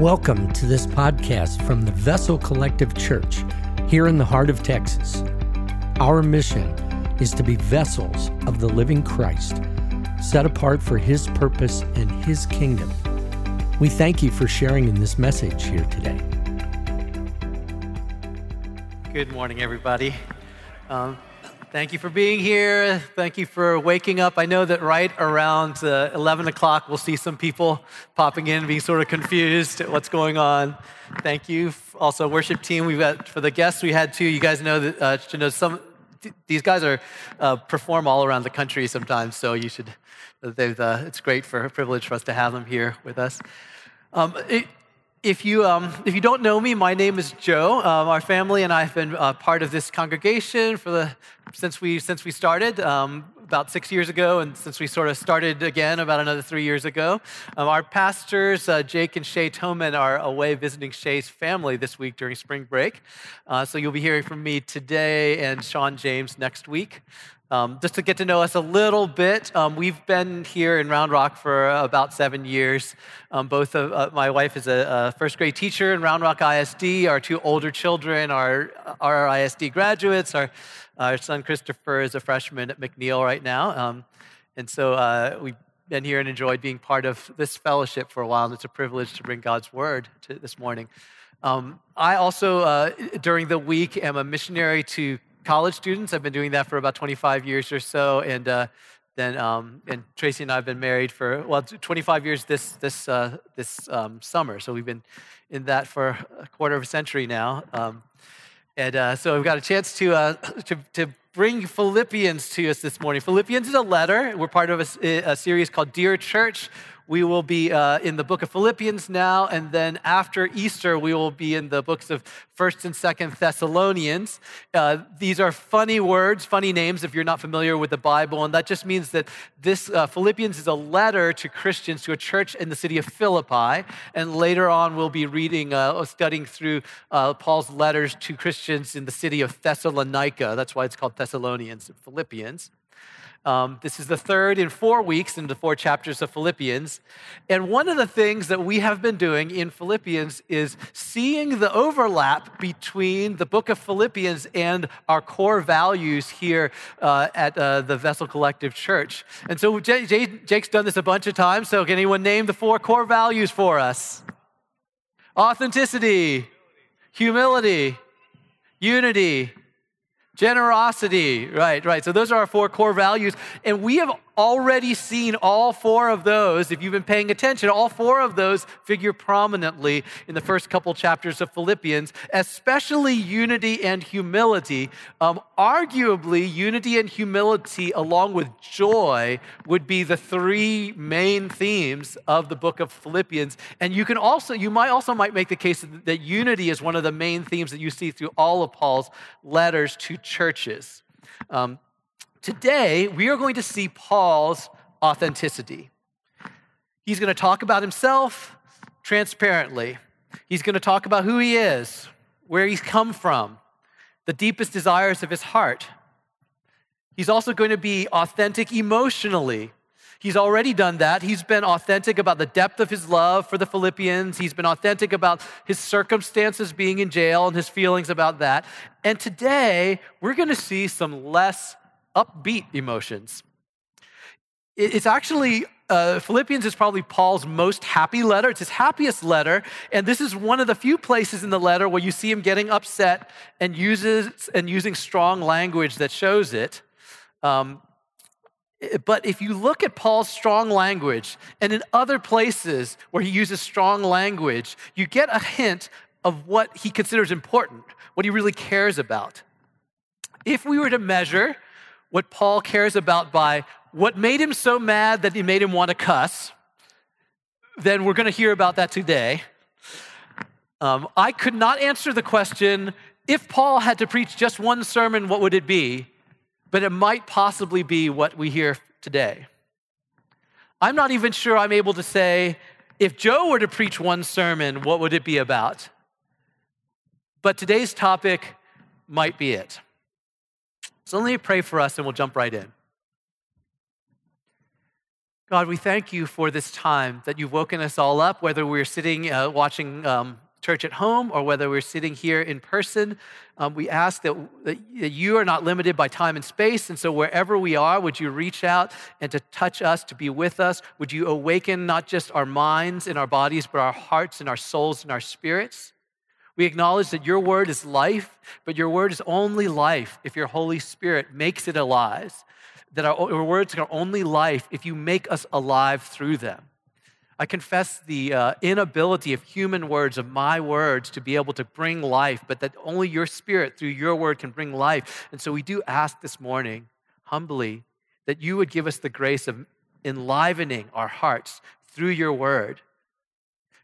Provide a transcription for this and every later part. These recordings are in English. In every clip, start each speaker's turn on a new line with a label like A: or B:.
A: Welcome to this podcast from the Vessel Collective Church here in the heart of Texas. Our mission is to be vessels of the living Christ, set apart for His purpose and His kingdom. We thank you for sharing in this message here today.
B: Good morning, everybody. Um, thank you for being here. Thank you for waking up. I know that right around uh, 11 o'clock, we'll see some people popping in, being sort of confused at what's going on. Thank you. Also, worship team, we've got for the guests we had too. You guys know that uh, know some. These guys are uh, perform all around the country sometimes, so you should. Uh, it's great for a privilege for us to have them here with us. Um, it, if you, um, if you don't know me, my name is Joe. Um, our family and I have been uh, part of this congregation for the, since, we, since we started um, about six years ago, and since we sort of started again about another three years ago. Um, our pastors, uh, Jake and Shay Toman, are away visiting Shay's family this week during spring break. Uh, so you'll be hearing from me today and Sean James next week. Um, just to get to know us a little bit, um, we've been here in Round Rock for about seven years. Um, both of, uh, my wife is a, a, first grade teacher in Round Rock ISD. Our two older children are, are ISD graduates. Our, our son Christopher is a freshman at McNeil right now. Um, and so uh, we've been here and enjoyed being part of this fellowship for a while. And it's a privilege to bring God's word to this morning. Um, I also, uh, during the week, am a missionary to college students. I've been doing that for about 25 years or so, and uh, then um, and Tracy and I have been married for well 25 years this this uh, this um, summer. So we've been in that for a quarter of a century now, um, and uh, so we've got a chance to, uh, to to bring Philippians to us this morning. Philippians is a letter. We're part of a, a series called Dear Church, we will be uh, in the book of Philippians now, and then after Easter, we will be in the books of 1st and 2nd Thessalonians. Uh, these are funny words, funny names if you're not familiar with the Bible, and that just means that this uh, Philippians is a letter to Christians, to a church in the city of Philippi, and later on we'll be reading, uh, studying through uh, Paul's letters to Christians in the city of Thessalonica. That's why it's called Thessalonians and Philippians. Um, this is the third in four weeks in the four chapters of Philippians. And one of the things that we have been doing in Philippians is seeing the overlap between the book of Philippians and our core values here uh, at uh, the Vessel Collective Church. And so J- J- Jake's done this a bunch of times. So can anyone name the four core values for us? Authenticity, humility, unity, Generosity, right, right. So those are our four core values. And we have already seen all four of those, if you've been paying attention, all four of those figure prominently in the first couple chapters of Philippians, especially unity and humility. Um, arguably, unity and humility, along with joy, would be the three main themes of the book of Philippians. And you can also, you might also might make the case that unity is one of the main themes that you see through all of Paul's letters to churches. Um, Today, we are going to see Paul's authenticity. He's going to talk about himself transparently. He's going to talk about who he is, where he's come from, the deepest desires of his heart. He's also going to be authentic emotionally. He's already done that. He's been authentic about the depth of his love for the Philippians. He's been authentic about his circumstances being in jail and his feelings about that. And today, we're going to see some less upbeat emotions. It's actually, uh, Philippians is probably Paul's most happy letter. It's his happiest letter. And this is one of the few places in the letter where you see him getting upset and, uses, and using strong language that shows it. Um, but if you look at Paul's strong language and in other places where he uses strong language, you get a hint of what he considers important, what he really cares about. If we were to measure what Paul cares about by what made him so mad that he made him want to cuss, then we're going to hear about that today. Um, I could not answer the question if Paul had to preach just one sermon, what would it be? But it might possibly be what we hear today. I'm not even sure I'm able to say, if Joe were to preach one sermon, what would it be about? But today's topic might be it. So let me pray for us and we'll jump right in. God, we thank you for this time that you've woken us all up, whether we're sitting uh, watching um, church at home or whether we're sitting here in person. Um, we ask that, that you are not limited by time and space. And so, wherever we are, would you reach out and to touch us, to be with us? Would you awaken not just our minds and our bodies, but our hearts and our souls and our spirits? We acknowledge that your word is life, but your word is only life if your Holy Spirit makes it alive. That our, our words are only life if you make us alive through them. I confess the uh, inability of human words, of my words, to be able to bring life, but that only your spirit through your word can bring life. And so we do ask this morning, humbly, that you would give us the grace of enlivening our hearts through your word.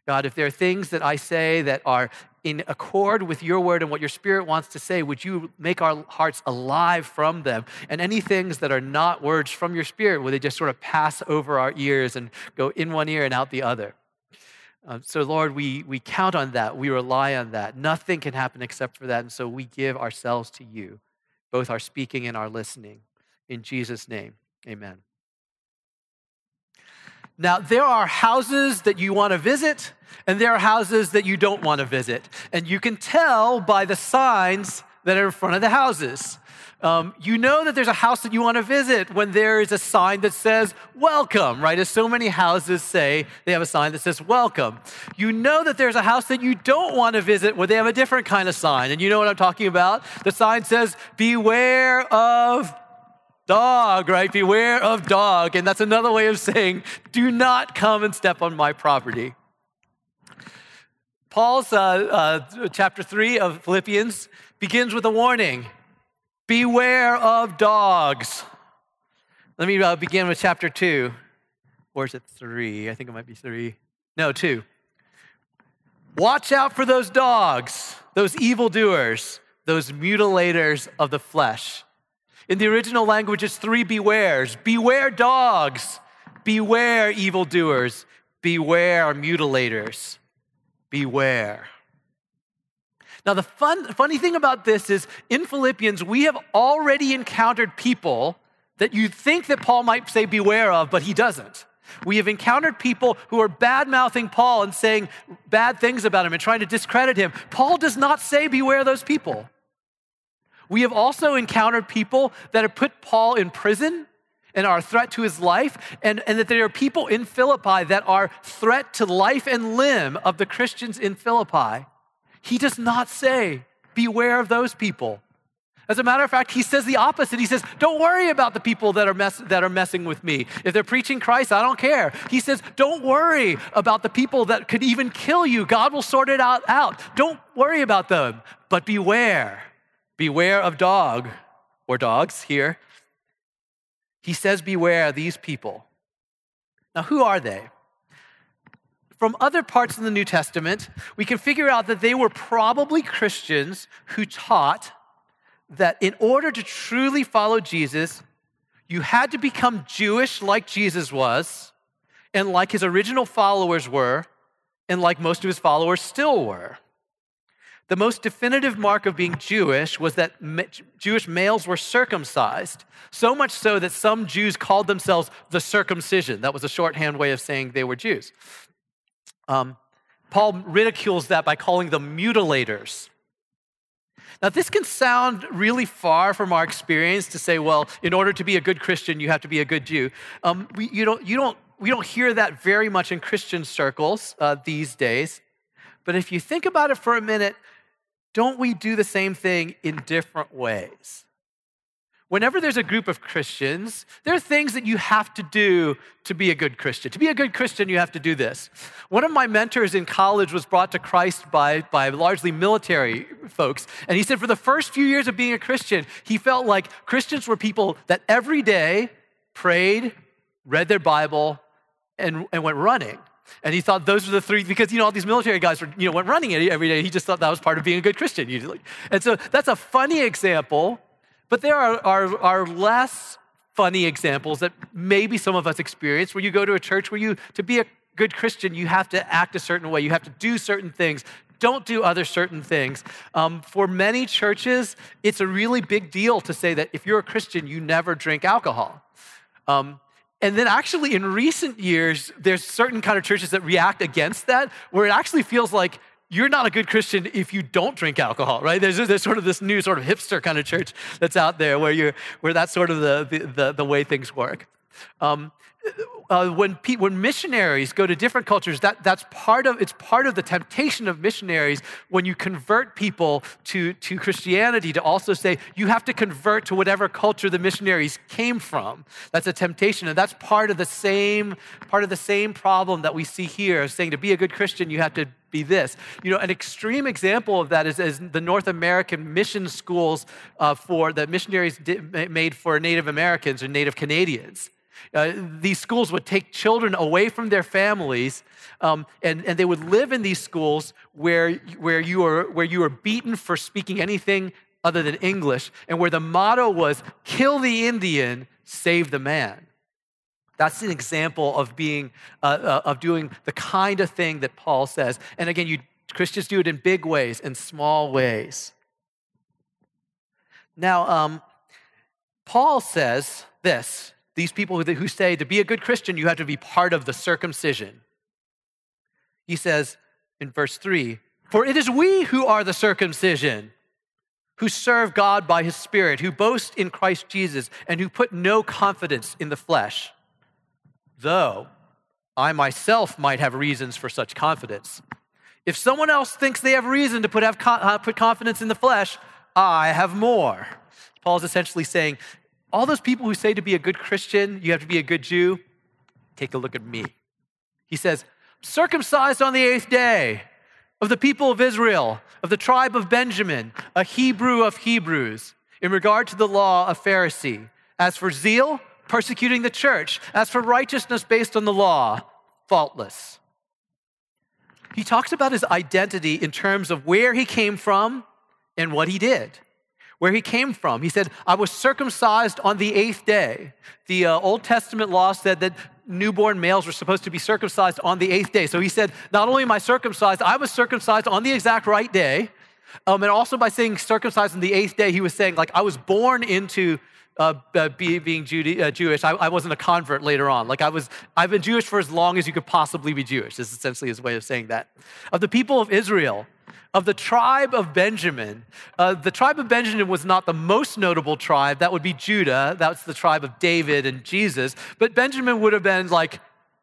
B: God, if there are things that I say that are in accord with your word and what your spirit wants to say, would you make our hearts alive from them? And any things that are not words from your spirit, would they just sort of pass over our ears and go in one ear and out the other? Uh, so, Lord, we, we count on that. We rely on that. Nothing can happen except for that. And so we give ourselves to you, both our speaking and our listening. In Jesus' name, amen. Now, there are houses that you want to visit, and there are houses that you don't want to visit. And you can tell by the signs that are in front of the houses. Um, you know that there's a house that you want to visit when there is a sign that says welcome, right? As so many houses say, they have a sign that says welcome. You know that there's a house that you don't want to visit where they have a different kind of sign. And you know what I'm talking about? The sign says, beware of Dog, right? Beware of dog. And that's another way of saying, do not come and step on my property. Paul's uh, uh, chapter 3 of Philippians begins with a warning Beware of dogs. Let me uh, begin with chapter 2. Or is it 3? I think it might be 3. No, 2. Watch out for those dogs, those evildoers, those mutilators of the flesh in the original language, it's three bewares beware dogs, beware evildoers, beware mutilators, beware. Now, the fun, funny thing about this is in Philippians, we have already encountered people that you think that Paul might say beware of, but he doesn't. We have encountered people who are bad mouthing Paul and saying bad things about him and trying to discredit him. Paul does not say beware those people. We have also encountered people that have put Paul in prison and are a threat to his life, and, and that there are people in Philippi that are threat to life and limb of the Christians in Philippi. He does not say, beware of those people. As a matter of fact, he says the opposite. He says, Don't worry about the people that are, mess- that are messing with me. If they're preaching Christ, I don't care. He says, Don't worry about the people that could even kill you. God will sort it out. out. Don't worry about them, but beware. Beware of dog or dogs here. He says, Beware these people. Now, who are they? From other parts of the New Testament, we can figure out that they were probably Christians who taught that in order to truly follow Jesus, you had to become Jewish like Jesus was, and like his original followers were, and like most of his followers still were. The most definitive mark of being Jewish was that Jewish males were circumcised, so much so that some Jews called themselves the circumcision. That was a shorthand way of saying they were Jews. Um, Paul ridicules that by calling them mutilators. Now, this can sound really far from our experience to say, well, in order to be a good Christian, you have to be a good Jew. Um, we, you don't, you don't, we don't hear that very much in Christian circles uh, these days. But if you think about it for a minute, don't we do the same thing in different ways? Whenever there's a group of Christians, there are things that you have to do to be a good Christian. To be a good Christian, you have to do this. One of my mentors in college was brought to Christ by, by largely military folks. And he said, for the first few years of being a Christian, he felt like Christians were people that every day prayed, read their Bible, and, and went running. And he thought those were the three, because, you know, all these military guys were, you know, went running every day. He just thought that was part of being a good Christian usually. And so that's a funny example, but there are, are, are less funny examples that maybe some of us experience where you go to a church where you, to be a good Christian, you have to act a certain way, you have to do certain things. Don't do other certain things. Um, for many churches, it's a really big deal to say that if you're a Christian, you never drink alcohol. Um, and then actually in recent years, there's certain kind of churches that react against that, where it actually feels like you're not a good Christian if you don't drink alcohol, right? There's, there's sort of this new sort of hipster kind of church that's out there where you're where that's sort of the the, the, way things work. Um, uh, when, pe- when missionaries go to different cultures, that, that's part of, it's part of the temptation of missionaries when you convert people to, to Christianity to also say, you have to convert to whatever culture the missionaries came from. That's a temptation. And that's part of the same, part of the same problem that we see here, saying to be a good Christian, you have to be this. You know, an extreme example of that is, is the North American mission schools uh, for that missionaries did, made for Native Americans or Native Canadians. Uh, these schools would take children away from their families, um, and, and they would live in these schools where, where, you are, where you are beaten for speaking anything other than English, and where the motto was kill the Indian, save the man. That's an example of being, uh, uh, of doing the kind of thing that Paul says. And again, you Christians do it in big ways and small ways. Now, um, Paul says this these people who say to be a good Christian, you have to be part of the circumcision. He says in verse 3 For it is we who are the circumcision, who serve God by his Spirit, who boast in Christ Jesus, and who put no confidence in the flesh. Though I myself might have reasons for such confidence. If someone else thinks they have reason to put, have, uh, put confidence in the flesh, I have more. Paul's essentially saying, all those people who say to be a good Christian, you have to be a good Jew, take a look at me. He says, circumcised on the eighth day of the people of Israel, of the tribe of Benjamin, a Hebrew of Hebrews, in regard to the law, a Pharisee. As for zeal, persecuting the church. As for righteousness based on the law, faultless. He talks about his identity in terms of where he came from and what he did where he came from. He said, I was circumcised on the eighth day. The uh, Old Testament law said that newborn males were supposed to be circumcised on the eighth day. So he said, Not only am I circumcised, I was circumcised on the exact right day. Um, and also by saying circumcised on the eighth day, he was saying, like, I was born into uh, uh, be, being Judy, uh, Jewish. I, I, wasn't a convert later on. Like I was, I've been Jewish for as long as you could possibly be Jewish. Is essentially his way of saying that. Of the people of Israel, of the tribe of Benjamin. Uh, the tribe of Benjamin was not the most notable tribe. That would be Judah. That's the tribe of David and Jesus. But Benjamin would have been like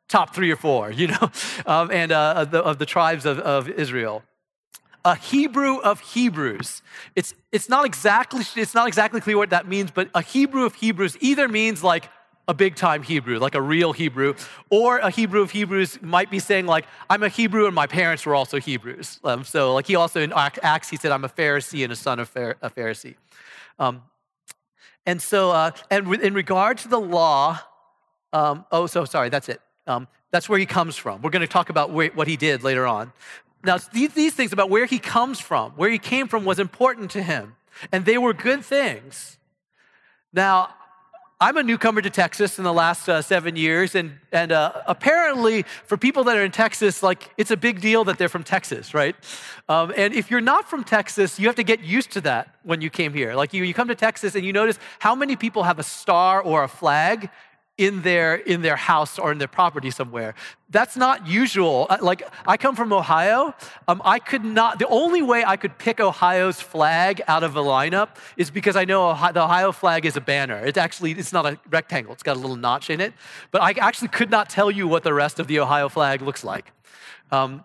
B: top three or four, you know, um, and uh, of, the, of, the, tribes of, of Israel. A Hebrew of Hebrews. It's, it's, not exactly, it's not exactly clear what that means, but a Hebrew of Hebrews either means like a big time Hebrew, like a real Hebrew, or a Hebrew of Hebrews might be saying, like, I'm a Hebrew and my parents were also Hebrews. Um, so, like, he also in Acts, he said, I'm a Pharisee and a son of a Pharisee. Um, and so, uh, and in regard to the law, um, oh, so sorry, that's it. Um, that's where he comes from. We're going to talk about where, what he did later on. Now, these, these things about where he comes from, where he came from was important to him, and they were good things. Now, I'm a newcomer to Texas in the last uh, seven years, and, and uh, apparently, for people that are in Texas, like it's a big deal that they're from Texas, right? Um, and if you're not from Texas, you have to get used to that when you came here. Like you, you come to Texas and you notice how many people have a star or a flag in their in their house or in their property somewhere. That's not usual. Like I come from Ohio. Um, I could not. The only way I could pick Ohio's flag out of a lineup is because I know Ohio, the Ohio flag is a banner. It's actually it's not a rectangle. It's got a little notch in it. But I actually could not tell you what the rest of the Ohio flag looks like. Um,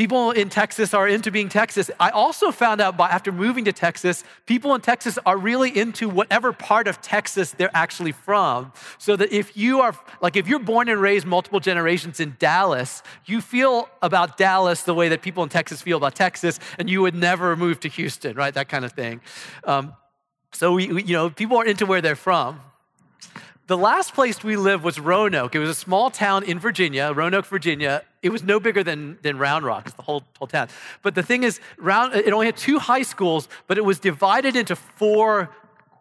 B: People in Texas are into being Texas. I also found out by, after moving to Texas, people in Texas are really into whatever part of Texas they're actually from. So that if you are, like, if you're born and raised multiple generations in Dallas, you feel about Dallas the way that people in Texas feel about Texas, and you would never move to Houston, right? That kind of thing. Um, so, we, we, you know, people are into where they're from. The last place we lived was Roanoke. It was a small town in Virginia, Roanoke, Virginia. It was no bigger than, than Round Rock, the whole, whole town. But the thing is, Round, it only had two high schools, but it was divided into four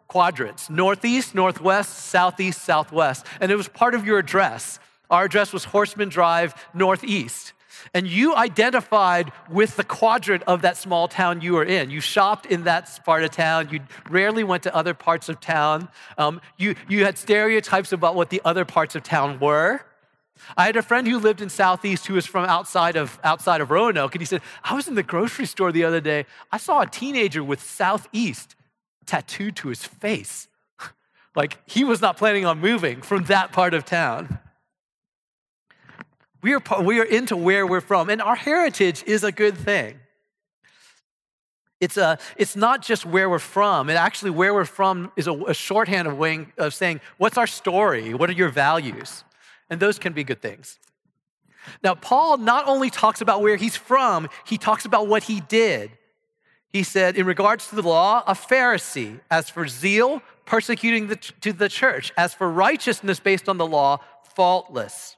B: quadrants northeast, northwest, southeast, southwest. And it was part of your address. Our address was Horseman Drive, northeast. And you identified with the quadrant of that small town you were in. You shopped in that part of town. You rarely went to other parts of town. Um, you, you had stereotypes about what the other parts of town were. I had a friend who lived in Southeast who was from outside of, outside of Roanoke, and he said, I was in the grocery store the other day. I saw a teenager with Southeast tattooed to his face. like he was not planning on moving from that part of town. We are, we are into where we're from, and our heritage is a good thing. It's, a, it's not just where we're from. It actually, where we're from is a, a shorthand of, weighing, of saying, what's our story? What are your values? And those can be good things. Now, Paul not only talks about where he's from, he talks about what he did. He said, in regards to the law, a Pharisee. As for zeal, persecuting the, to the church. As for righteousness based on the law, faultless.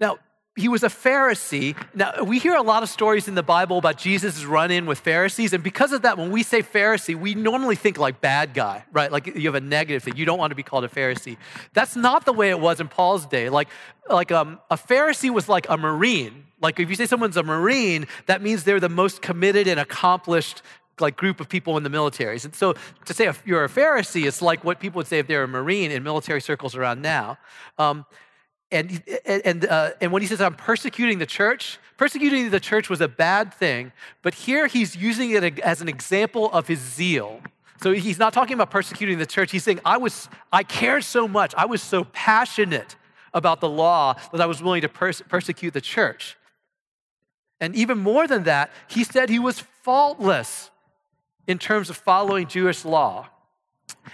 B: Now, he was a Pharisee. Now, we hear a lot of stories in the Bible about Jesus' run in with Pharisees. And because of that, when we say Pharisee, we normally think like bad guy, right? Like you have a negative thing. You don't want to be called a Pharisee. That's not the way it was in Paul's day. Like, like um, a Pharisee was like a Marine. Like if you say someone's a Marine, that means they're the most committed and accomplished like group of people in the militaries. And so to say if you're a Pharisee, it's like what people would say if they're a Marine in military circles around now. Um, and, and, uh, and when he says, I'm persecuting the church, persecuting the church was a bad thing, but here he's using it as an example of his zeal. So he's not talking about persecuting the church. He's saying, I, was, I cared so much, I was so passionate about the law that I was willing to pers- persecute the church. And even more than that, he said he was faultless in terms of following Jewish law.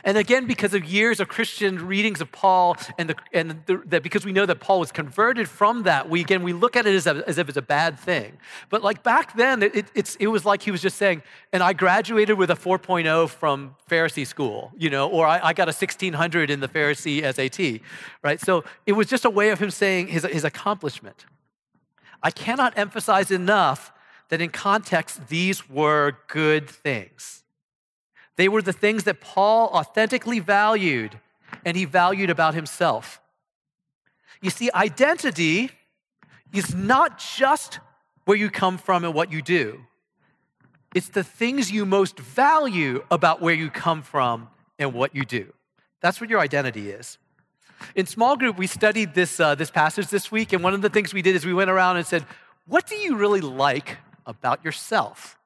B: And again, because of years of Christian readings of Paul, and, the, and the, that because we know that Paul was converted from that, we again we look at it as, a, as if it's a bad thing. But like back then, it, it's, it was like he was just saying, and I graduated with a 4.0 from Pharisee school, you know, or I, I got a 1600 in the Pharisee SAT, right? So it was just a way of him saying his, his accomplishment. I cannot emphasize enough that in context, these were good things. They were the things that Paul authentically valued and he valued about himself. You see, identity is not just where you come from and what you do, it's the things you most value about where you come from and what you do. That's what your identity is. In small group, we studied this, uh, this passage this week, and one of the things we did is we went around and said, What do you really like about yourself?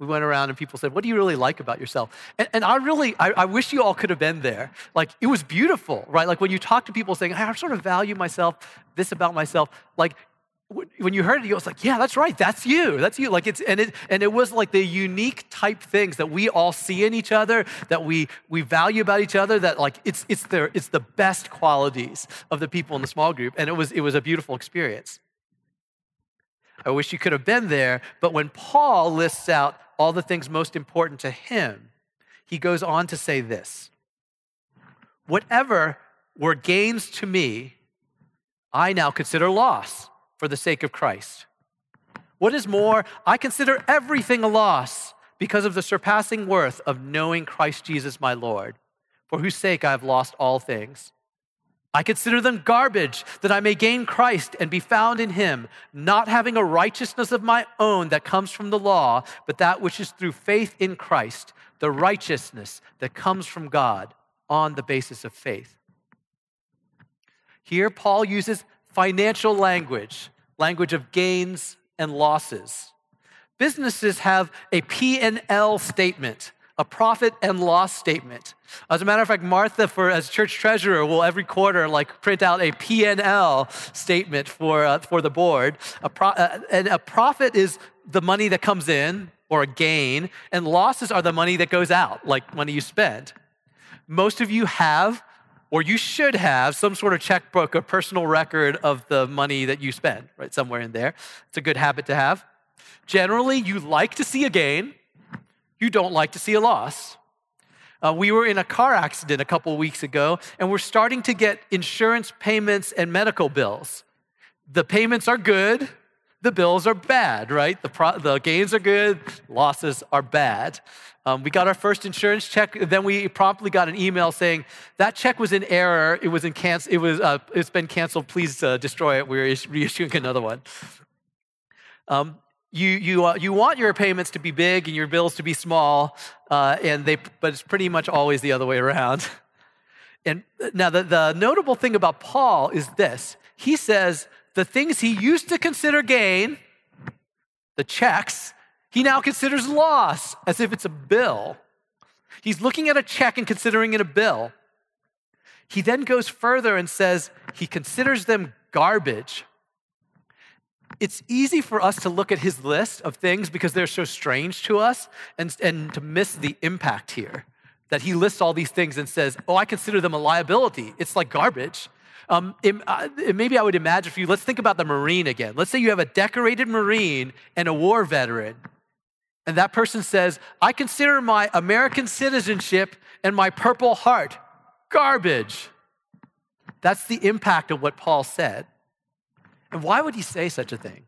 B: We went around and people said, What do you really like about yourself? And, and I really, I, I, wish you all could have been there. Like, it was beautiful, right? Like, when you talk to people saying, I sort of value myself, this about myself, like, when you heard it, you was like, yeah, that's right, that's you, that's you. Like it's and it and it was like the unique type things that we all see in each other, that we we value about each other. That like it's it's the it's the best qualities of the people in the small group, and it was it was a beautiful experience. I wish you could have been there, but when Paul lists out all the things most important to him, he goes on to say this Whatever were gains to me, I now consider loss for the sake of Christ. What is more, I consider everything a loss because of the surpassing worth of knowing Christ Jesus my Lord, for whose sake I have lost all things. I consider them garbage that I may gain Christ and be found in him, not having a righteousness of my own that comes from the law, but that which is through faith in Christ, the righteousness that comes from God on the basis of faith. Here, Paul uses financial language, language of gains and losses. Businesses have a P&L statement a profit and loss statement. As a matter of fact, Martha, for as church treasurer, will every quarter like print out a P&L statement for, uh, for the board. A pro- uh, and a profit is the money that comes in or a gain, and losses are the money that goes out, like money you spend. Most of you have, or you should have, some sort of checkbook or personal record of the money that you spend, right? Somewhere in there. It's a good habit to have. Generally, you like to see a gain you don't like to see a loss. Uh, we were in a car accident a couple weeks ago, and we're starting to get insurance payments and medical bills. The payments are good, the bills are bad, right? The, pro- the gains are good, losses are bad. Um, we got our first insurance check, then we promptly got an email saying that check was in error. It was in cancel. It was. Uh, it's been canceled. Please uh, destroy it. We're reissuing another one. Um, you you uh, you want your payments to be big and your bills to be small, uh, and they. But it's pretty much always the other way around. And uh, now the, the notable thing about Paul is this: he says the things he used to consider gain, the checks, he now considers loss as if it's a bill. He's looking at a check and considering it a bill. He then goes further and says he considers them garbage. It's easy for us to look at his list of things because they're so strange to us and, and to miss the impact here. That he lists all these things and says, Oh, I consider them a liability. It's like garbage. Um, it, uh, maybe I would imagine for you, let's think about the Marine again. Let's say you have a decorated Marine and a war veteran, and that person says, I consider my American citizenship and my Purple Heart garbage. That's the impact of what Paul said. And why would he say such a thing?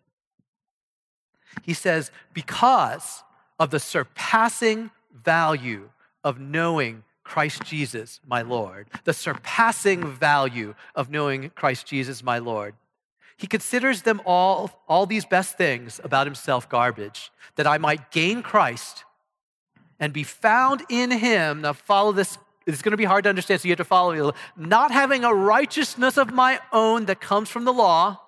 B: He says, because of the surpassing value of knowing Christ Jesus, my Lord, the surpassing value of knowing Christ Jesus, my Lord. He considers them all, all these best things about himself garbage, that I might gain Christ and be found in him. Now, follow this. It's going to be hard to understand, so you have to follow me. Not having a righteousness of my own that comes from the law,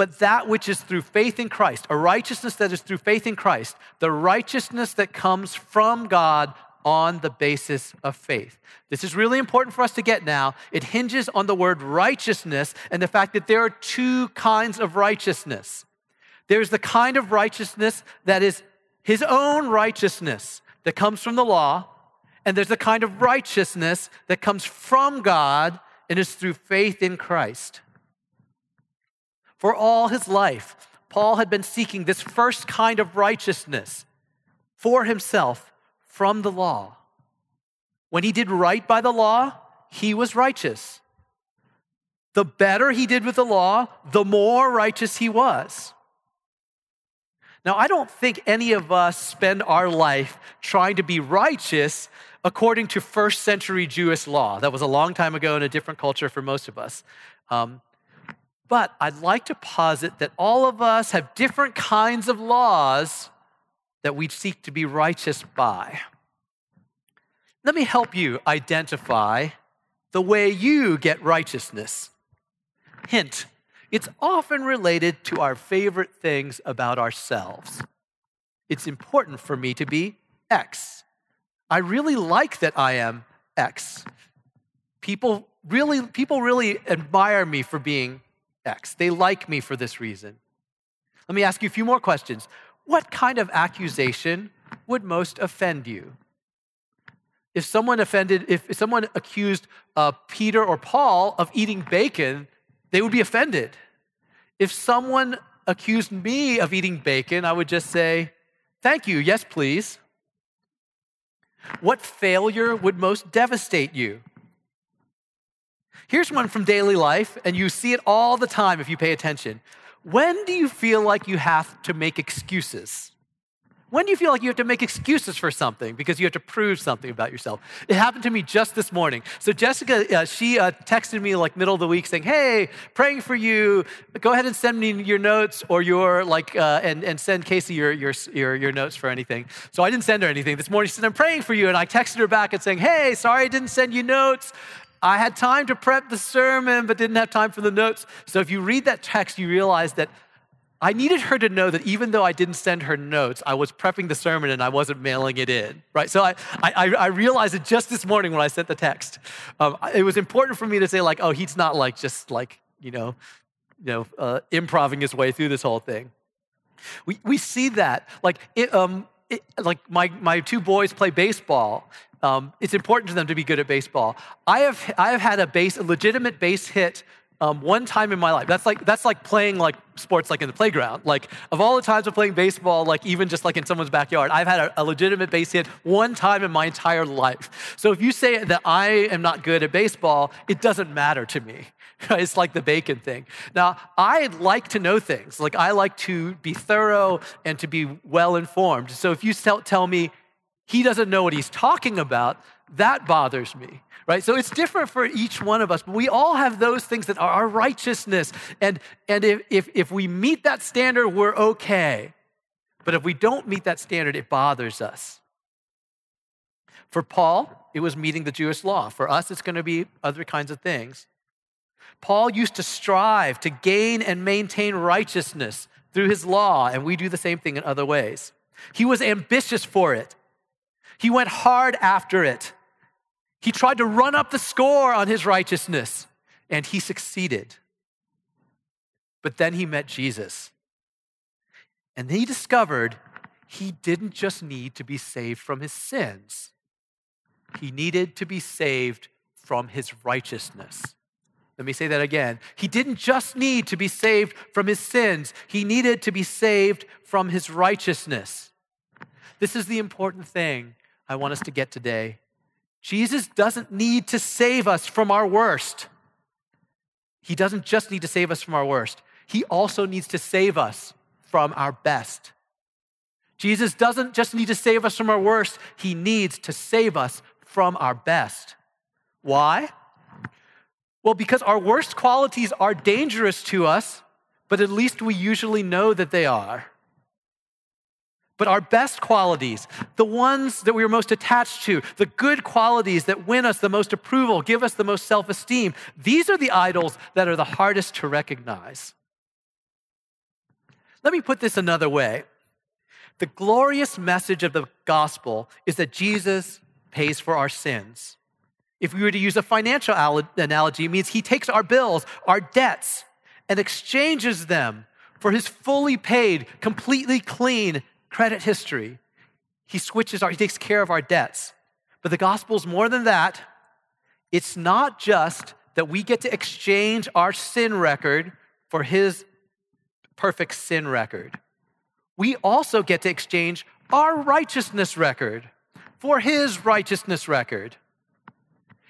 B: but that which is through faith in Christ, a righteousness that is through faith in Christ, the righteousness that comes from God on the basis of faith. This is really important for us to get now. It hinges on the word righteousness and the fact that there are two kinds of righteousness. There's the kind of righteousness that is his own righteousness that comes from the law, and there's the kind of righteousness that comes from God and is through faith in Christ. For all his life, Paul had been seeking this first kind of righteousness for himself from the law. When he did right by the law, he was righteous. The better he did with the law, the more righteous he was. Now, I don't think any of us spend our life trying to be righteous according to first century Jewish law. That was a long time ago in a different culture for most of us. Um, but I'd like to posit that all of us have different kinds of laws that we seek to be righteous by. Let me help you identify the way you get righteousness. Hint, it's often related to our favorite things about ourselves. It's important for me to be X. I really like that I am X. People really, people really admire me for being X. They like me for this reason. Let me ask you a few more questions. What kind of accusation would most offend you? If someone offended, if someone accused uh, Peter or Paul of eating bacon, they would be offended. If someone accused me of eating bacon, I would just say, Thank you, yes, please. What failure would most devastate you? Here's one from daily life, and you see it all the time if you pay attention. When do you feel like you have to make excuses? When do you feel like you have to make excuses for something because you have to prove something about yourself? It happened to me just this morning. So Jessica, uh, she uh, texted me like middle of the week saying, "Hey, praying for you. Go ahead and send me your notes or your like, uh, and and send Casey your, your your your notes for anything." So I didn't send her anything this morning. She said, "I'm praying for you," and I texted her back and saying, "Hey, sorry I didn't send you notes. I had time to prep the sermon, but didn't have time for the notes. So if you read that text, you realize that I needed her to know that even though I didn't send her notes, I was prepping the sermon and I wasn't mailing it in, right? So I, I, I realized it just this morning when I sent the text. Um, it was important for me to say like, oh, he's not like just like, you know, you know, uh, improving his way through this whole thing. We, we see that, like, it, um, it, like my, my two boys play baseball um, it's important to them to be good at baseball. I have, I have had a base, a legitimate base hit um, one time in my life. That's like that's like playing like sports like in the playground. Like of all the times of playing baseball, like even just like in someone's backyard, I've had a, a legitimate base hit one time in my entire life. So if you say that I am not good at baseball, it doesn't matter to me. It's like the bacon thing. Now, I like to know things. Like I like to be thorough and to be well informed. So if you tell, tell me he doesn't know what he's talking about, that bothers me right? So it's different for each one of us, but we all have those things that are our righteousness. And, and if, if, if we meet that standard, we're okay. But if we don't meet that standard, it bothers us. For Paul, it was meeting the Jewish law. For us, it's going to be other kinds of things. Paul used to strive to gain and maintain righteousness through his law, and we do the same thing in other ways. He was ambitious for it, he went hard after it. He tried to run up the score on his righteousness, and he succeeded. But then he met Jesus. And he discovered he didn't just need to be saved from his sins, he needed to be saved from his righteousness. Let me say that again. He didn't just need to be saved from his sins, he needed to be saved from his righteousness. This is the important thing I want us to get today. Jesus doesn't need to save us from our worst. He doesn't just need to save us from our worst, He also needs to save us from our best. Jesus doesn't just need to save us from our worst, He needs to save us from our best. Why? Well, because our worst qualities are dangerous to us, but at least we usually know that they are. But our best qualities, the ones that we are most attached to, the good qualities that win us the most approval, give us the most self esteem, these are the idols that are the hardest to recognize. Let me put this another way the glorious message of the gospel is that Jesus pays for our sins. If we were to use a financial analogy, it means he takes our bills, our debts, and exchanges them for his fully paid, completely clean, credit history. He switches our, he takes care of our debts. But the gospel is more than that. It's not just that we get to exchange our sin record for his perfect sin record. We also get to exchange our righteousness record for his righteousness record.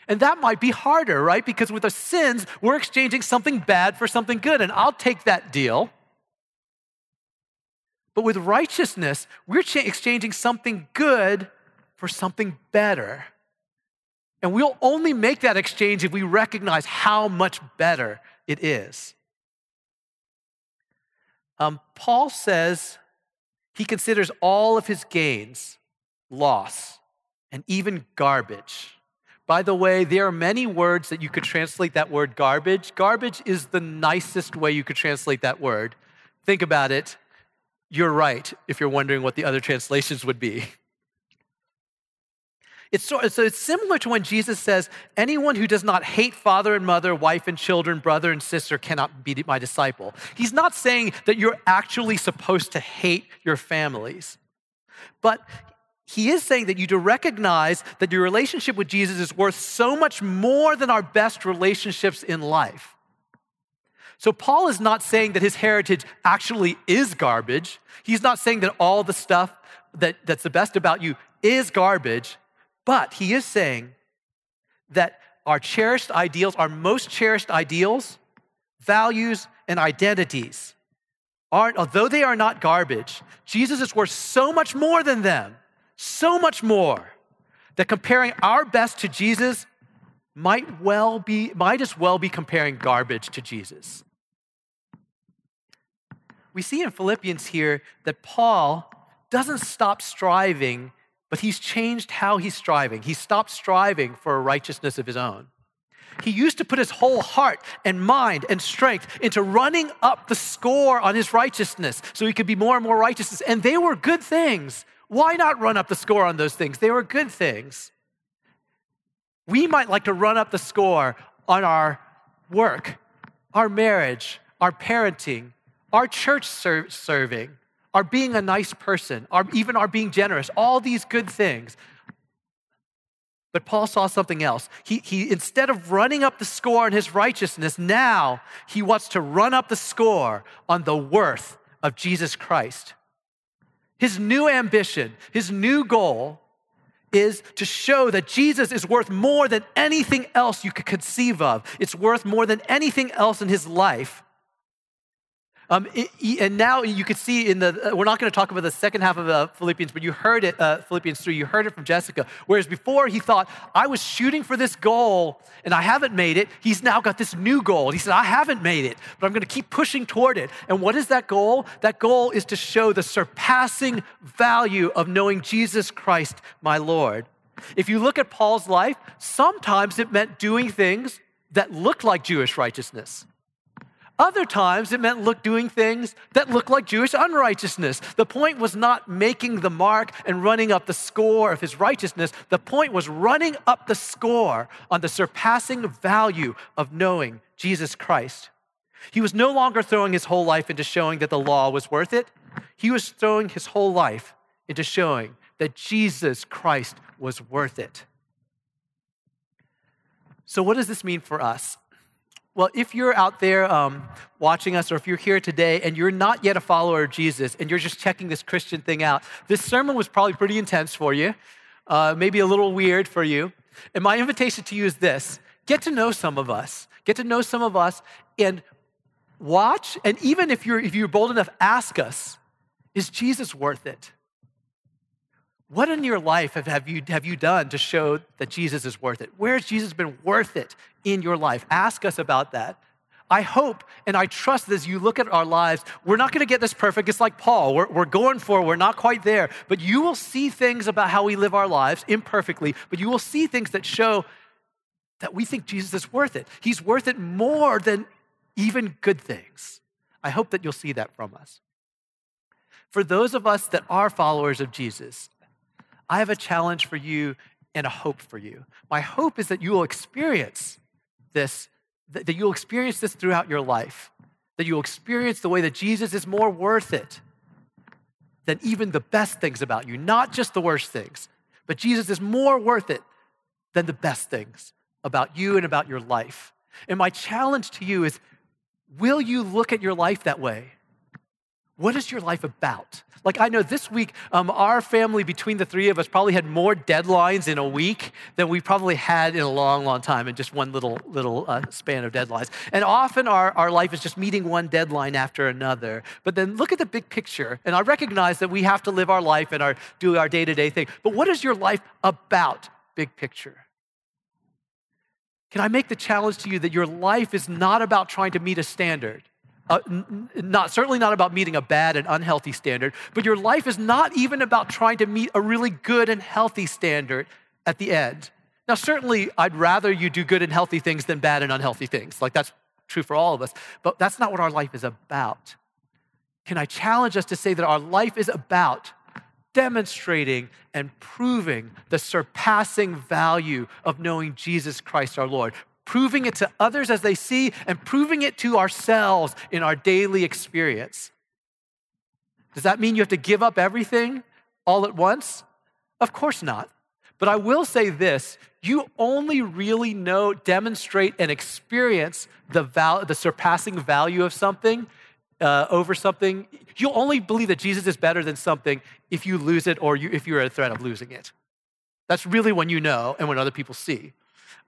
B: And that might be harder, right? Because with our sins, we're exchanging something bad for something good. And I'll take that deal. But with righteousness, we're exchanging something good for something better. And we'll only make that exchange if we recognize how much better it is. Um, Paul says he considers all of his gains loss and even garbage. By the way, there are many words that you could translate that word garbage. Garbage is the nicest way you could translate that word. Think about it you're right if you're wondering what the other translations would be. It's so, so it's similar to when Jesus says, anyone who does not hate father and mother, wife and children, brother and sister cannot be my disciple. He's not saying that you're actually supposed to hate your families, but he is saying that you to recognize that your relationship with Jesus is worth so much more than our best relationships in life. So, Paul is not saying that his heritage actually is garbage. He's not saying that all the stuff that, that's the best about you is garbage, but he is saying that our cherished ideals, our most cherished ideals, values, and identities, aren't, although they are not garbage, Jesus is worth so much more than them, so much more, that comparing our best to Jesus might well be, might as well be comparing garbage to Jesus we see in Philippians here that Paul doesn't stop striving, but he's changed how he's striving. He stopped striving for a righteousness of his own. He used to put his whole heart and mind and strength into running up the score on his righteousness so he could be more and more righteous. And they were good things. Why not run up the score on those things? They were good things. We might like to run up the score on our work, our marriage, our parenting, our church ser- serving, our being a nice person, our, even our being generous, all these good things. But Paul saw something else. He, he, instead of running up the score on his righteousness, now he wants to run up the score on the worth of Jesus Christ. His new ambition, his new goal is to show that Jesus is worth more than anything else you could conceive of. It's worth more than anything else in his life. Um, and now you can see in the, uh, we're not going to talk about the second half of uh, Philippians, but you heard it, uh, Philippians 3, you heard it from Jessica. Whereas before he thought, I was shooting for this goal and I haven't made it. He's now got this new goal. He said, I haven't made it, but I'm going to keep pushing toward it. And what is that goal? That goal is to show the surpassing value of knowing Jesus Christ, my Lord. If you look at Paul's life, sometimes it meant doing things that looked like Jewish righteousness. Other times it meant look doing things that looked like Jewish unrighteousness. The point was not making the mark and running up the score of his righteousness. The point was running up the score on the surpassing value of knowing Jesus Christ. He was no longer throwing his whole life into showing that the law was worth it. He was throwing his whole life into showing that Jesus Christ was worth it. So, what does this mean for us? Well, if you're out there um, watching us, or if you're here today and you're not yet a follower of Jesus and you're just checking this Christian thing out, this sermon was probably pretty intense for you, uh, maybe a little weird for you. And my invitation to you is this get to know some of us, get to know some of us, and watch. And even if you're, if you're bold enough, ask us, is Jesus worth it? What in your life have, have, you, have you done to show that Jesus is worth it? Where has Jesus been worth it in your life? Ask us about that. I hope and I trust that as you look at our lives, we're not going to get this perfect. It's like Paul. We're, we're going for, we're not quite there. But you will see things about how we live our lives imperfectly, but you will see things that show that we think Jesus is worth it. He's worth it more than even good things. I hope that you'll see that from us. For those of us that are followers of Jesus, I have a challenge for you and a hope for you. My hope is that you will experience this, that you'll experience this throughout your life, that you'll experience the way that Jesus is more worth it than even the best things about you, not just the worst things, but Jesus is more worth it than the best things about you and about your life. And my challenge to you is will you look at your life that way? What is your life about? Like, I know this week, um, our family, between the three of us, probably had more deadlines in a week than we probably had in a long, long time in just one little, little uh, span of deadlines. And often our, our life is just meeting one deadline after another. But then look at the big picture. And I recognize that we have to live our life and our, do our day to day thing. But what is your life about, big picture? Can I make the challenge to you that your life is not about trying to meet a standard? Uh, not certainly not about meeting a bad and unhealthy standard, but your life is not even about trying to meet a really good and healthy standard at the end. Now, certainly, I'd rather you do good and healthy things than bad and unhealthy things. Like that's true for all of us, but that's not what our life is about. Can I challenge us to say that our life is about demonstrating and proving the surpassing value of knowing Jesus Christ our Lord, proving it to others as they see, and proving it to ourselves in our daily experience. Does that mean you have to give up everything all at once? Of course not. But I will say this you only really know, demonstrate, and experience the, val- the surpassing value of something uh, over something. You'll only believe that Jesus is better than something if you lose it or you, if you're at a threat of losing it. That's really when you know and when other people see.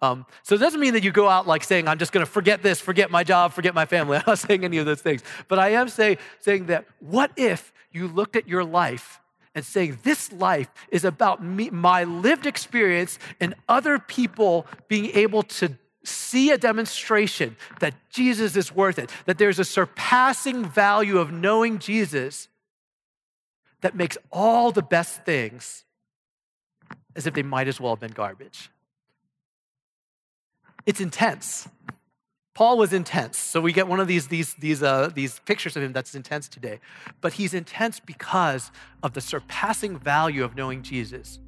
B: Um, so it doesn't mean that you go out like saying, I'm just going to forget this, forget my job, forget my family. I'm not saying any of those things. But I am say, saying that what if you looked at your life and saying, This life is about me, my lived experience and other people being able to see a demonstration that Jesus is worth it, that there's a surpassing value of knowing Jesus that makes all the best things as if they might as well have been garbage. It's intense. Paul was intense. So we get one of these, these, these, uh, these pictures of him that's intense today. But he's intense because of the surpassing value of knowing Jesus.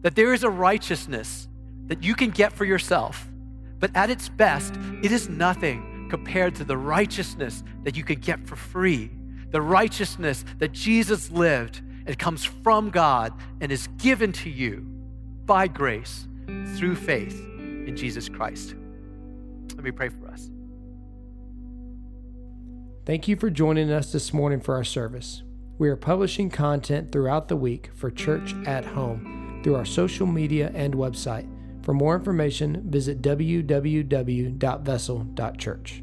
B: That there is a righteousness that you can get for yourself. But at its best, it is nothing compared to the righteousness that you can get for free. The righteousness that Jesus lived and comes from God and is given to you by grace through faith in Jesus Christ. Let me pray for us.
C: Thank you for joining us this morning for our service. We are publishing content throughout the week for Church at Home through our social media and website. For more information, visit www.vessel.church.